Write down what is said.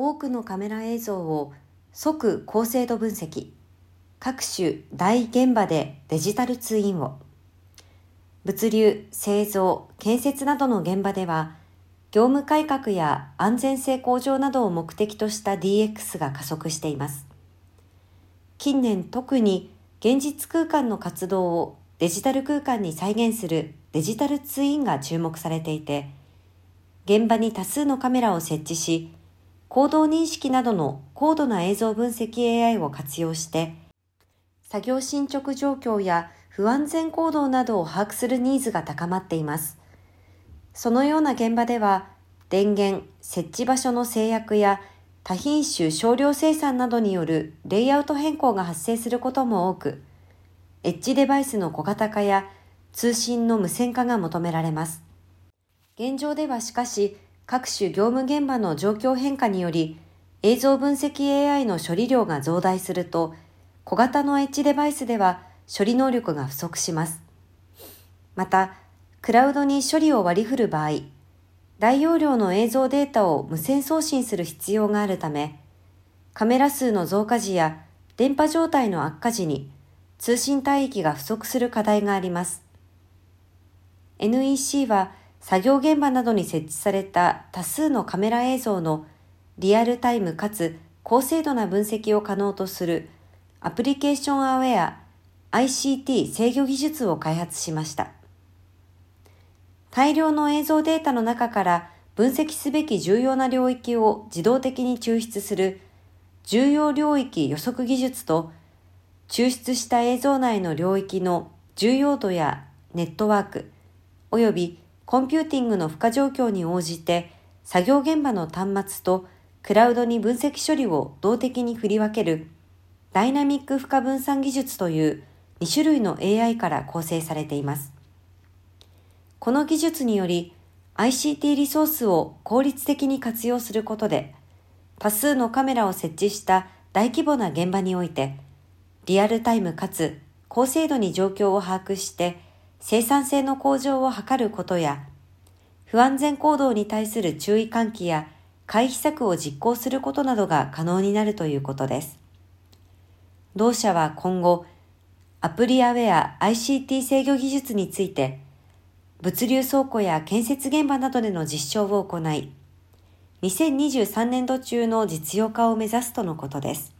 多くのカメラ映像を即高精度分析、各種大現場でデジタルツインを、物流、製造、建設などの現場では、業務改革や安全性向上などを目的とした DX が加速しています。近年特に現実空間の活動をデジタル空間に再現するデジタルツインが注目されていて、現場に多数のカメラを設置し、行動認識などの高度な映像分析 AI を活用して、作業進捗状況や不安全行動などを把握するニーズが高まっています。そのような現場では、電源、設置場所の制約や多品種少量生産などによるレイアウト変更が発生することも多く、エッジデバイスの小型化や通信の無線化が求められます。現状ではしかし、各種業務現場の状況変化により、映像分析 AI の処理量が増大すると、小型のエッジデバイスでは処理能力が不足します。また、クラウドに処理を割り振る場合、大容量の映像データを無線送信する必要があるため、カメラ数の増加時や電波状態の悪化時に通信帯域が不足する課題があります。NEC は作業現場などに設置された多数のカメラ映像のリアルタイムかつ高精度な分析を可能とするアプリケーションアウェア ICT 制御技術を開発しました。大量の映像データの中から分析すべき重要な領域を自動的に抽出する重要領域予測技術と抽出した映像内の領域の重要度やネットワーク及びコンピューティングの負荷状況に応じて作業現場の端末とクラウドに分析処理を動的に振り分けるダイナミック負荷分散技術という2種類の AI から構成されています。この技術により ICT リソースを効率的に活用することで多数のカメラを設置した大規模な現場においてリアルタイムかつ高精度に状況を把握して生産性の向上を図ることや不安全行動に対する注意喚起や回避策を実行することなどが可能になるということです。同社は今後、アプリアウェア ICT 制御技術について物流倉庫や建設現場などでの実証を行い、2023年度中の実用化を目指すとのことです。